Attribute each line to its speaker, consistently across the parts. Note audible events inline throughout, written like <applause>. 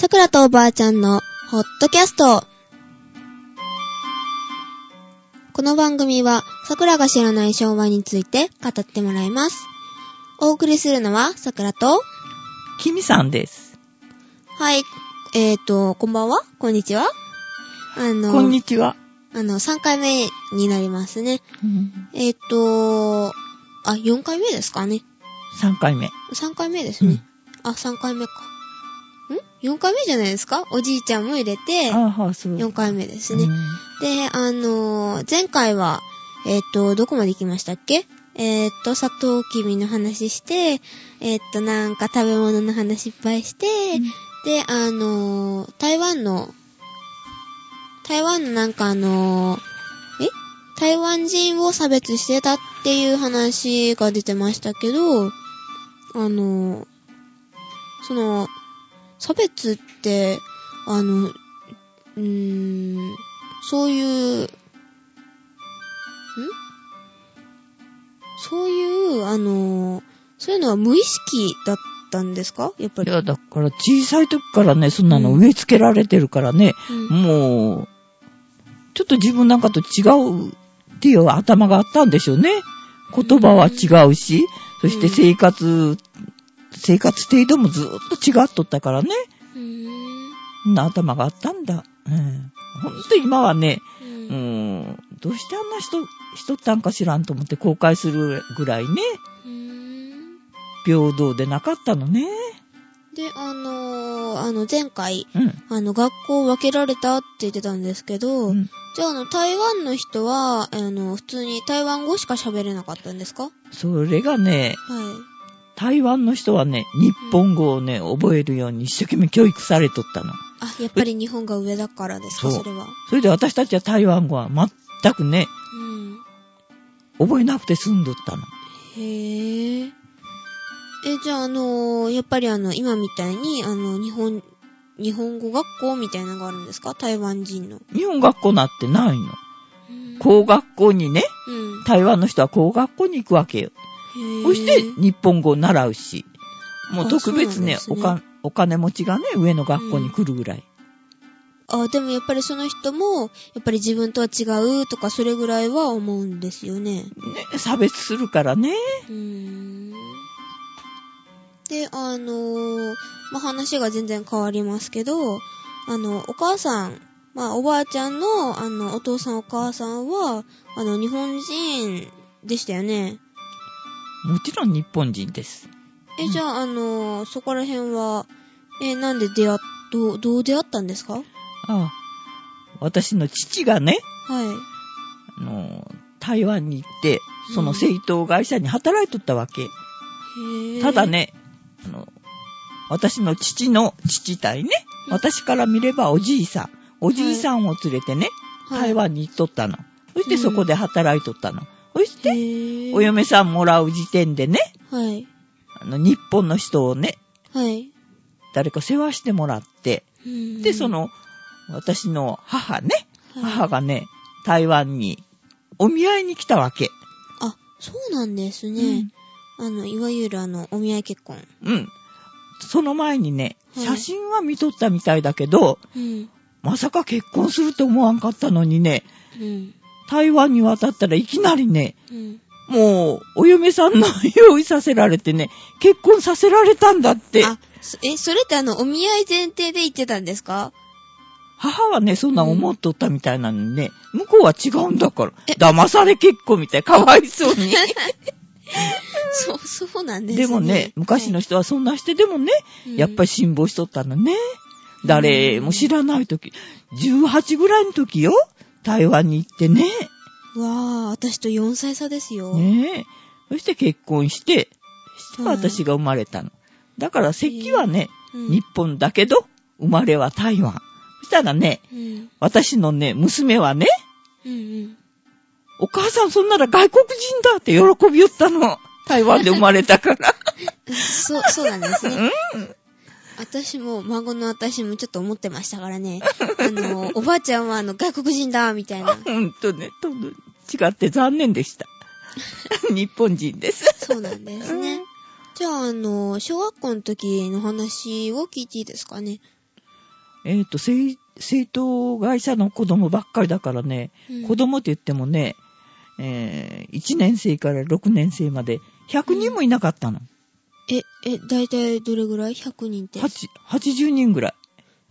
Speaker 1: さくらとおばあちゃんのホットキャスト。この番組は、さくらが知らない昭和について語ってもらいます。お送りするのは、さくらと、
Speaker 2: キミさんです。
Speaker 1: はい、えーと、こんばんは？こんにちは？あの、
Speaker 2: こんにちは。
Speaker 1: あの、3回目になりますね。えーと、あ、4回目ですかね。
Speaker 2: 3回目。
Speaker 1: 3回目ですね。あ、3回目か。ん ?4 回目じゃないですか？おじいちゃんも入れて、
Speaker 2: ああ、そう。
Speaker 1: 4回目ですね。
Speaker 2: うん
Speaker 1: で、あのー前回は、えっ、と、どこまで行きましたっけ？えっ、と、砂糖きびの話して、えっ、と、なんか食べ物の話いっぱいして、で、あのー台湾の、台湾のなんかあのーえ？台湾人を差別してたっていう話が出てましたけど、あのーその、差別って、あの、うーん、そういう、ん？そういう、あの、そういうのは無意識だったんですか？やっぱり。
Speaker 2: いや、だから小さい時からね、そんなの
Speaker 1: うん。
Speaker 2: 植え付けられてるからね、
Speaker 1: うん。
Speaker 2: もう、ちょっと自分なんかと違うっていう頭があったんでしょうね。言葉は違うし、そして生活、生活程度もずーっと違っとったからね。
Speaker 1: うーん
Speaker 2: な頭があったんだ。うん。ほんと今はね、
Speaker 1: う
Speaker 2: うんん、どうしてあんな人、しとったんか知らんと思って後悔するぐらいね、
Speaker 1: うーん
Speaker 2: 平等でなかったのね。
Speaker 1: で、あのーあの、前回、
Speaker 2: うん。
Speaker 1: あの、学校分けられたって言ってたんですけど、
Speaker 2: うん
Speaker 1: じゃあ、あの、台湾の人は、あの、普通に台湾語しか喋れなかったんですか？は
Speaker 2: それがね、
Speaker 1: い。
Speaker 2: 台湾の人はね、日本語をね、覚えるように一生懸命教育されとったの。
Speaker 1: あ、やっぱり日本が上だからですか、
Speaker 2: そ
Speaker 1: れは。
Speaker 2: それで私たちは台湾語は全くね、
Speaker 1: うん。
Speaker 2: 覚えなくて済んどったの。
Speaker 1: へえ。え、じゃあ、あのーやっぱりあの、今みたいに、あの、日本、日本語学校みたいなのがあるんですか？台湾人の。
Speaker 2: 日本学校なんてないの。
Speaker 1: うん
Speaker 2: 工学校にね、
Speaker 1: うん。
Speaker 2: 台湾の人は工学校に行くわけよ。そして日本語を習うし、もう
Speaker 1: あ
Speaker 2: 特別ね
Speaker 1: ね
Speaker 2: おか、お金持ちがね、上の学校に来るぐらい。
Speaker 1: あ、でもやっぱりその人も、やっぱり自分とは違うとか、それぐらいは思うんですよね。
Speaker 2: ね、差別するからね。
Speaker 1: うーん。で、あのーまあ、話が全然変わりますけど、あの、お母さん、まあ、おばあちゃんの、あの、お父さんお母さんは、あの、日本人でしたよね。
Speaker 2: もちろん日本人です。
Speaker 1: え、じゃあ、あのーそこら辺は、え、なんで出会っ、どう、どう出会ったんですか？はい。
Speaker 2: ああ私の父がね、あの、台湾に行って、その製糖会社に働いとったわけ。
Speaker 1: へー
Speaker 2: ただ。ね、あの、私の父の父体ね、
Speaker 1: うん
Speaker 2: 私から見ればおじいさん、おじいさんを連れてね、
Speaker 1: はい
Speaker 2: 台湾に行っとったの。そしてそこで働いとったの。そし
Speaker 1: へ
Speaker 2: て、
Speaker 1: ー
Speaker 2: お嫁さんもらう時点でね、
Speaker 1: はい。
Speaker 2: あの、日本の人をね、
Speaker 1: はい。
Speaker 2: 誰か世話してもらって、
Speaker 1: うん
Speaker 2: で、そ、の、私の母ね、
Speaker 1: はい
Speaker 2: 母がね、台湾にお見合いに来たわけ。
Speaker 1: あ、そうなんですね。あの、いわゆるあの、お見合い結婚。
Speaker 2: うん。うん。その前にね、
Speaker 1: はい
Speaker 2: 写真は見とったみたいだけど、
Speaker 1: うん。
Speaker 2: まさか結婚すると思わんかったのにね、
Speaker 1: うん。
Speaker 2: 台湾に渡ったらいきなりね、
Speaker 1: うん。
Speaker 2: もう、お嫁さんの用意させられてね、結婚させられたんだって。
Speaker 1: あ、そえ、それってあの、お見合い前提で言ってたんですか？
Speaker 2: 母はね、そんな思っとったみたいなのにね、向こうは違うんだから
Speaker 1: え、
Speaker 2: 騙され結婚みたい、かわいそうに。<laughs>
Speaker 1: そう、そうなんですね。
Speaker 2: でもね、昔の人はそんなしてでもね、
Speaker 1: はい
Speaker 2: やっぱり辛抱しとったのね。誰も知らない時、18ぐらいの時よ、台湾に行ってね。
Speaker 1: うんわあ、私と4歳差ですよ。
Speaker 2: ねえ。そして結婚して、そして
Speaker 1: はい
Speaker 2: 私が生まれたの。だから席はね、
Speaker 1: うん
Speaker 2: 日本だけど、生まれは台湾。そしたらね、
Speaker 1: うん。
Speaker 2: 私のね、娘はね、
Speaker 1: うんうん。
Speaker 2: お母さんそんなら外国人だって喜びよったの。台湾で生まれたから。<laughs>
Speaker 1: そう、そうなんですね。
Speaker 2: うん。
Speaker 1: 私も、孫の私もちょっと思ってましたからね。あの、おばあちゃんはあの、外国人だ、みたいな。
Speaker 2: ほんとね、と違って残念でした。<laughs> 日本人です。
Speaker 1: そうなんですね。じゃあ、あの、小学校の時の話を聞いていいですかね。
Speaker 2: えっ、と、生、生徒会社の子供ばっかりだからね、
Speaker 1: うん
Speaker 2: 子供って言ってもね、えー、1年生から6年生まで100人もいなかったの。
Speaker 1: え、え、だいたいどれぐらい ?100 人って
Speaker 2: ？8 80人ぐらい。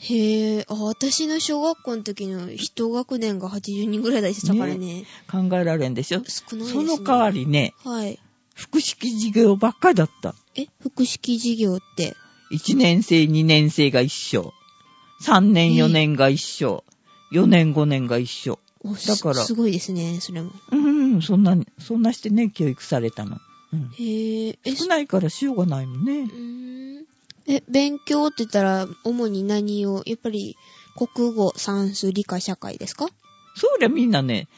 Speaker 1: へえ、あ、私の小学校の時の一学年が80人ぐらいでしたからね。
Speaker 2: 考えられんでしょ？
Speaker 1: 少ないですね。
Speaker 2: その代わりね、
Speaker 1: はい。
Speaker 2: 複式授業ばっかりだった。
Speaker 1: え、複式授業って
Speaker 2: ？1年生、2年生が一緒。3年、4年が一緒。4年、5年が一緒。
Speaker 1: お
Speaker 2: だから
Speaker 1: すすごいですね、それも。
Speaker 2: うん、そんな、そんなしてね、教育されたの。うん。
Speaker 1: へえ、え、
Speaker 2: 少ないからしようがないもんね
Speaker 1: う。ーんえ、勉強って言ったら、主に何を、やっぱり、国語、算数、理科、社会ですか？
Speaker 2: そりゃみんなね、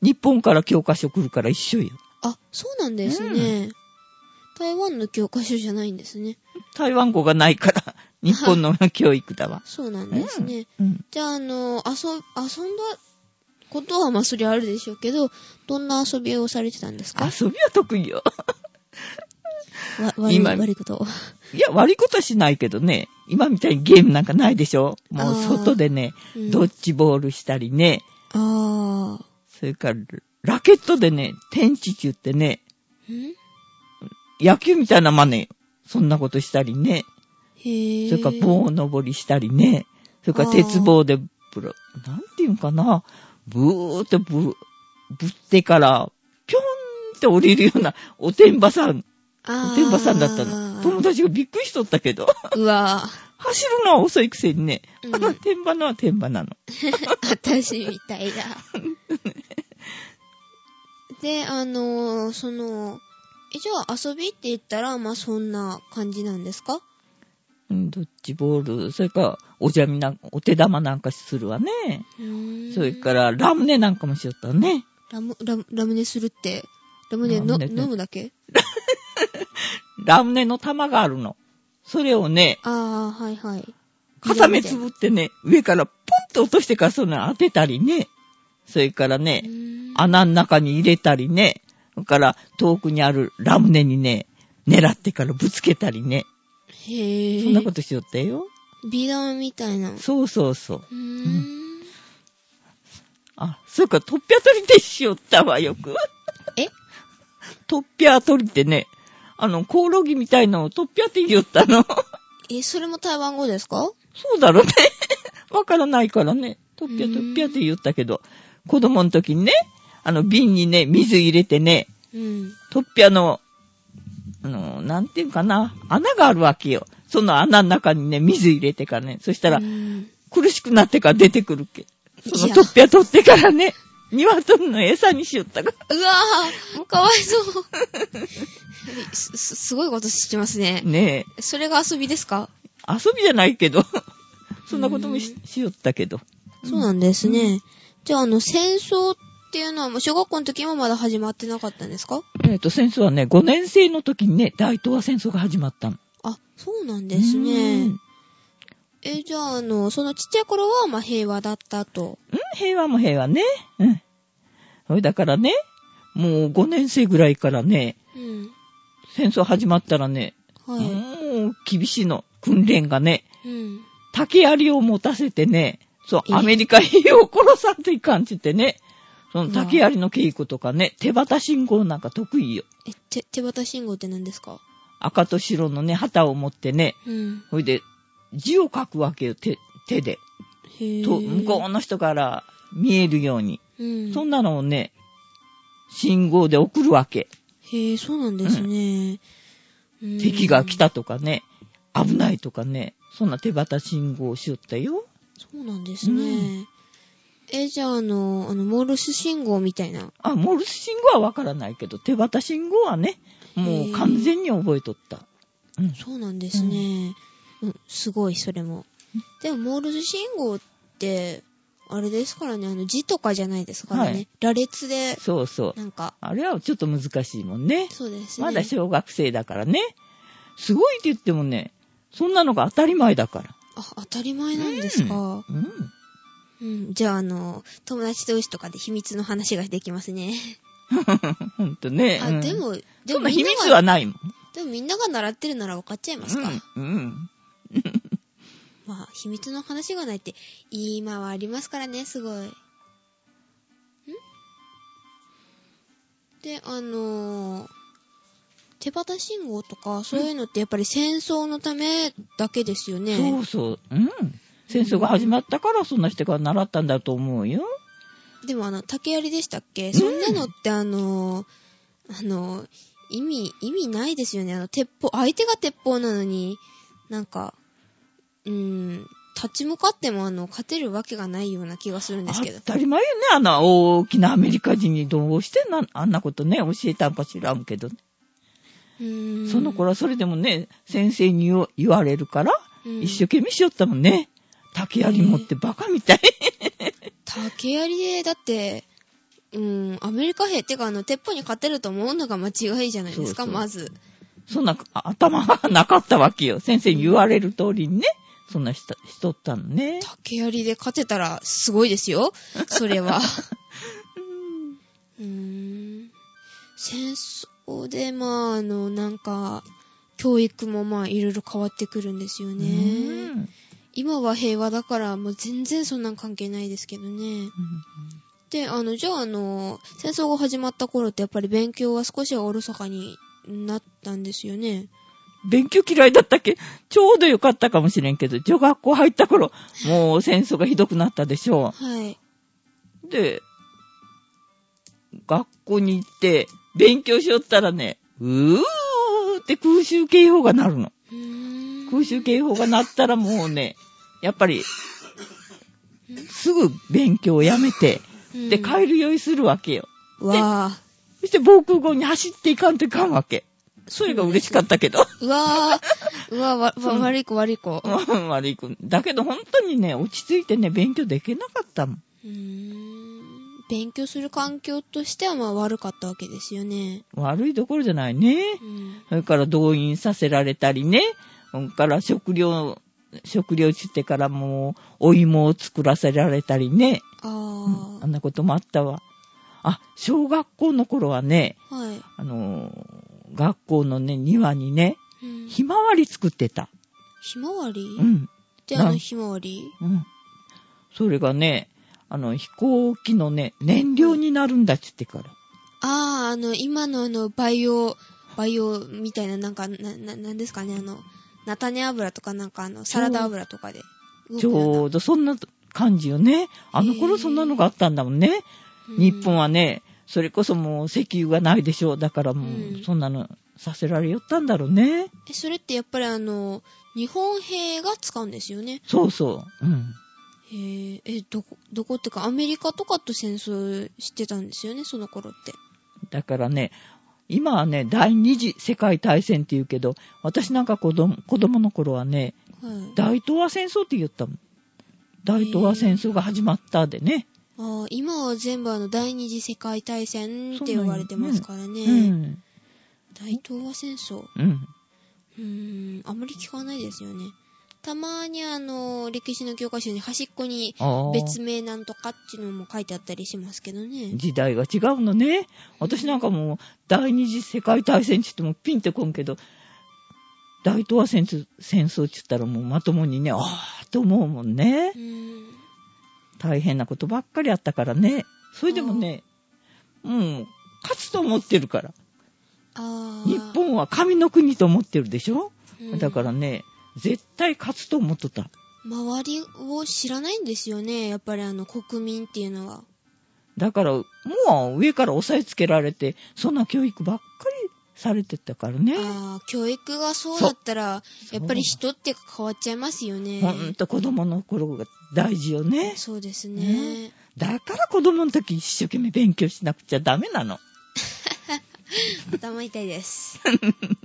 Speaker 2: 日本から教科書来るから一緒よ。
Speaker 1: あ、そうなんですね。台湾の教科書じゃないんですね。
Speaker 2: 台湾語がないから、<laughs> 日本の教育だわ。
Speaker 1: そうなんですね。
Speaker 2: うん。
Speaker 1: じゃあ、あの、遊、遊んだことは、まあ、そりゃあるでしょうけど、どんな遊びをされてたんですか？
Speaker 2: 遊びは得意よ。
Speaker 1: わ悪い、
Speaker 2: 今
Speaker 1: 悪いこと。
Speaker 2: いや、悪いことはしないけどね、今みたいにゲームなんかないでしょ？もう外でね、
Speaker 1: うん
Speaker 2: ドッジボールしたりね、
Speaker 1: あ
Speaker 2: それから、ラケットでね、天地って言ってね、野球みたいな真似よ。そんなことしたりね。
Speaker 1: へえ。
Speaker 2: それから棒登りしたりね。それから鉄棒でブロ、なんていうんかな。ブーってブ、ぶってから、ぴょんって降りるようなおてんばさん、おてんばさんだったの。友達がびっくりしとったけど。
Speaker 1: うわ <laughs>
Speaker 2: 走るのは遅いくせにね。
Speaker 1: うん
Speaker 2: あの天場のは天場なの。<laughs>
Speaker 1: 私みたいだ。<laughs> で、あのーその、え、じゃあ遊びって言ったら、まあそんな感じなんですか？
Speaker 2: うんドッジボール、それから、おじゃみなんか、お手玉なんかするわね。それから、ラムネなんかもしよったね。
Speaker 1: ラム、ラム、ラムネするって、ラムネ飲むだけ？<laughs>
Speaker 2: ラムネの玉があるの。それをね、
Speaker 1: ああ、はいはい。
Speaker 2: 片目つぶってね、上からポンと落としてからその当てたりね。それから
Speaker 1: う
Speaker 2: ね、穴の中に入れたりね。それから遠くにあるラムネにね、狙ってからぶつけたりね。
Speaker 1: へえ。
Speaker 2: そんなことしよったよ。
Speaker 1: 美談みたいな。う
Speaker 2: そうそうそう。
Speaker 1: ーん。
Speaker 2: あ、それからトッピャ取りでしよったわ、よく。
Speaker 1: え？
Speaker 2: トッピャ取りってね、あの、コオロギみたいのをトッピャって言ったの。
Speaker 1: え、それも台湾語ですか？
Speaker 2: そうだろうね。<laughs> わからないからね。トッピャトッピャって言ったけど、子供の時にね、あの瓶にね、水入れてね、
Speaker 1: うん。
Speaker 2: トッピャの、あの、なんていうかな、穴があるわけよ。その穴の中にね、水入れてからね、そしたら
Speaker 1: う、ん
Speaker 2: 苦しくなってから出てくるっけ。そのトッピャ取ってからね、鶏の餌にしよったから。
Speaker 1: うわぁ、かわいそう。<laughs> す、すすごいことしてますね。
Speaker 2: ね
Speaker 1: それが遊びですか？
Speaker 2: え、遊びじゃないけど、そんなこともししよったけど。
Speaker 1: そうなんですね。じゃあ、あの、戦争っていうのは、もう小学校の時もまだ始まってなかったんですか？
Speaker 2: えっ、と、戦争はね、5年生の時にね、大東亜戦争が始まったの。
Speaker 1: あ、そうなんです
Speaker 2: う
Speaker 1: ね
Speaker 2: ん。
Speaker 1: え、じゃあ、あの、そのちっちゃい頃は、まあ、平和だったと。
Speaker 2: うん平和も平和ね。うん。それだからね、もう5年生ぐらいからね、
Speaker 1: うん。
Speaker 2: 戦争始まったらね、
Speaker 1: はい。
Speaker 2: もう厳しいの。訓練がね、
Speaker 1: うん。
Speaker 2: 竹槍を持たせてね、そう、
Speaker 1: え
Speaker 2: アメリカ兵を殺さんといかんって言ってね、その竹槍の稽古とかね、手旗信号なんか得意よ。
Speaker 1: え、手、手旗信号って何ですか？
Speaker 2: 赤と白のね、旗を持ってね、
Speaker 1: うん。
Speaker 2: それで字を書くわけよ、手、手で。
Speaker 1: へぇ
Speaker 2: と、向こうの人から見えるように。
Speaker 1: うん。
Speaker 2: そんなのをね、信号で送るわけ。
Speaker 1: へぇそうなんですね。うん
Speaker 2: 敵が来。たとかね、危ないとかね、そんな手旗信号をしよったよ。
Speaker 1: そうなんですね。え、じゃあ、あの、あの、モールス信号みたいな。
Speaker 2: あ、モールス信号はわからないけど、手旗信号はね、もう完全に覚えとった。うん。
Speaker 1: そうなんですね。うん、すごい、それも。でも、モールス信号って、あれですからね、あの、字とかじゃないですからね。
Speaker 2: はい
Speaker 1: 羅列で、
Speaker 2: そうそう。
Speaker 1: なんか、
Speaker 2: あれはちょっと難しいもんね。
Speaker 1: そうですね。
Speaker 2: まだ小学生だからね。すごいって言ってもね、そんなのが当たり前だから。
Speaker 1: あ、当たり前なんですか。
Speaker 2: うん。
Speaker 1: うん。じゃあ、あの、友達同士とかで秘密の話ができますね。
Speaker 2: ほんとね。
Speaker 1: あ、
Speaker 2: うん
Speaker 1: でも、で
Speaker 2: そんな秘
Speaker 1: もみんなが
Speaker 2: 密はないもん。
Speaker 1: でもみんなが習ってるなら分かっちゃいますか。
Speaker 2: うん。うん。
Speaker 1: まあ、秘密の話がないって、今はありますからね、すごい。ん？で、あのー手旗信号とか、そういうのってやっぱり戦争のためだけですよね。
Speaker 2: そうそう。うん。戦争が始まったからそんな人が習ったんだと思うよ。
Speaker 1: でもあの、竹槍でしたっけ、そんなのってあのーあのー意味、意味ないですよね。あの、鉄砲、相手が鉄砲なのに、なんか、うーん、立ち向かってもあの、勝てるわけがないような気がするんですけど。
Speaker 2: 当たり前よね。あの大きなアメリカ人にどうしてなあんなことね、教えたんか知らんけどね。その頃はそれでもね、先生に言われるから、
Speaker 1: うん
Speaker 2: 一生懸命しよったもんね。竹槍持ってバカみたい。
Speaker 1: 竹槍で、だって、うん、アメリカ兵ってか、あの、鉄砲に勝てると思うのが間違いじゃないですか、
Speaker 2: そうそう
Speaker 1: まず。
Speaker 2: そんなあ頭がなかったわけよ。先生に言われる通りにね、そんなしとしとったのね。
Speaker 1: 竹槍で勝てたら、すごいですよ。それは。<laughs> うーん。戦争で、まあ、あの、なんか、教育もまあ、いろいろ変わってくるんですよ
Speaker 2: う
Speaker 1: ね。
Speaker 2: ん
Speaker 1: 今は平和だから、もう全然そんなん関係ないですけどね。で、あの、じゃあ、あの、戦争が始まった頃ってやっぱり勉強は少しはおろそかになったんですよね。
Speaker 2: 勉強嫌いだったっけ？ちょうどよかったかもしれんけど、女学校入った頃、もう戦争がひどくなったでしょ
Speaker 1: はい。
Speaker 2: う。で、学校に行って、勉強しよったらね、うーって空襲警報が鳴るの。空襲警報が鳴ったらもうね、やっぱり、すぐ勉強をやめて、で、帰るようにするわけよ。
Speaker 1: うんわぁ。
Speaker 2: そして防空壕に走っていかんといかんわけ。それが嬉しかったけど。
Speaker 1: うわぁ。うわわ、わ、
Speaker 2: うん
Speaker 1: 悪い子悪い子。
Speaker 2: 悪い子。だけど本当にね、落ち着いてね、勉強できなかったもん。
Speaker 1: ーん。勉強する環境としてはまあ悪かったわけですよね。
Speaker 2: 悪いどころじゃないね。
Speaker 1: うん。
Speaker 2: それから動員させられたりね。それから食料、食料つってからもう、お芋を作らせられたりね。
Speaker 1: あ
Speaker 2: あんなこともあったわ。あ、小学校の頃はね、
Speaker 1: あ。はい。
Speaker 2: あのー学校のね、庭にね、
Speaker 1: うん
Speaker 2: ひまわり作ってた。
Speaker 1: ひまわり？
Speaker 2: うん。
Speaker 1: で、あのひまわり？
Speaker 2: うん。それがね、あの、飛行機のね、燃料になるんだっつってから。
Speaker 1: ああ、あの、今のあの、バイオ、バイオみたいな、なんか、な、な、なんですかね、あの、菜種油とかなんかあの、サラダ油とかで
Speaker 2: ち。ょうどそんな感じよね。あの頃そんなのがあったんだもんね。
Speaker 1: うん
Speaker 2: 日本はね、それこそもう石油がないでしょう。だからも
Speaker 1: う
Speaker 2: そんなのさせられよったんだろうね。
Speaker 1: え、それってやっぱりあの、日本兵が使うんですよね？
Speaker 2: そうそう。うん。
Speaker 1: へえ、え、どこ、どこってか、アメリカとかと戦争してたんですよね、その頃って。
Speaker 2: だからね、今はね、第二次世界大戦って言うけど、私なんか子供子供の頃はね、
Speaker 1: はい。
Speaker 2: 大東亜戦争って言ったもん。大東亜戦争が始まったでね。
Speaker 1: ああ、今は全部あの、第二次世界大戦って呼ばれてますからね。
Speaker 2: うん。
Speaker 1: 大東亜戦争。
Speaker 2: うん。
Speaker 1: うーん、あんまり聞かないですよね。たまにあの、歴史の教科書に端っこに。別名なんとかっていうのも書いてあったりしますけどね。
Speaker 2: 時代が違うのね。私なんかもう、第二次世界大戦って言ってもピンってこんけど、大東亜戦争戦争って言ったらもうまともにね、ああ、と思うもんね
Speaker 1: ん。
Speaker 2: 大変なことばっかりあったからね。それでもね、もう、勝つと思ってるから。日本は神の国と思ってるでしょ、
Speaker 1: うん
Speaker 2: だからね、絶対勝つと思っとった。
Speaker 1: 周りを知らないんですよね。やっぱりあの、国民っていうのは。
Speaker 2: だから、もう上から押さえつけられて、そんな教育ばっかりされてたからね。
Speaker 1: ああ、教育がそうだったら、やっぱり人って変わっちゃいますよね。
Speaker 2: ほんと子供の頃が大事よね。
Speaker 1: そうですね。
Speaker 2: だから子供の時一生懸命勉強しなくちゃダメなの。<laughs>
Speaker 1: 頭痛いです。<laughs>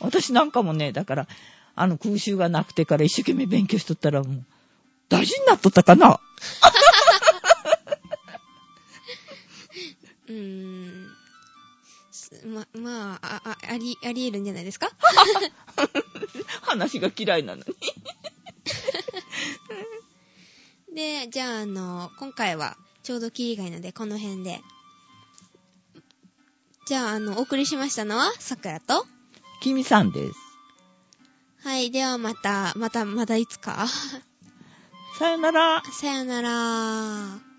Speaker 2: 私なんかもね、だから、あの空襲がなくてから一生懸命勉強しとったらもう、大事になっとったかな <laughs>
Speaker 1: うーん。すま、まあ、あ、ああり、あり得るんじゃないですか？<laughs>
Speaker 2: 話が嫌いなのに。<laughs>
Speaker 1: で、じゃあ、あの、今回は、ちょうどキリがいいので、この辺で。じゃあ、あの、お送りしましたのは、さくらと、
Speaker 2: 君さんです。
Speaker 1: はい、ではまた、また、またいつか。
Speaker 2: さよなら。
Speaker 1: さよなら。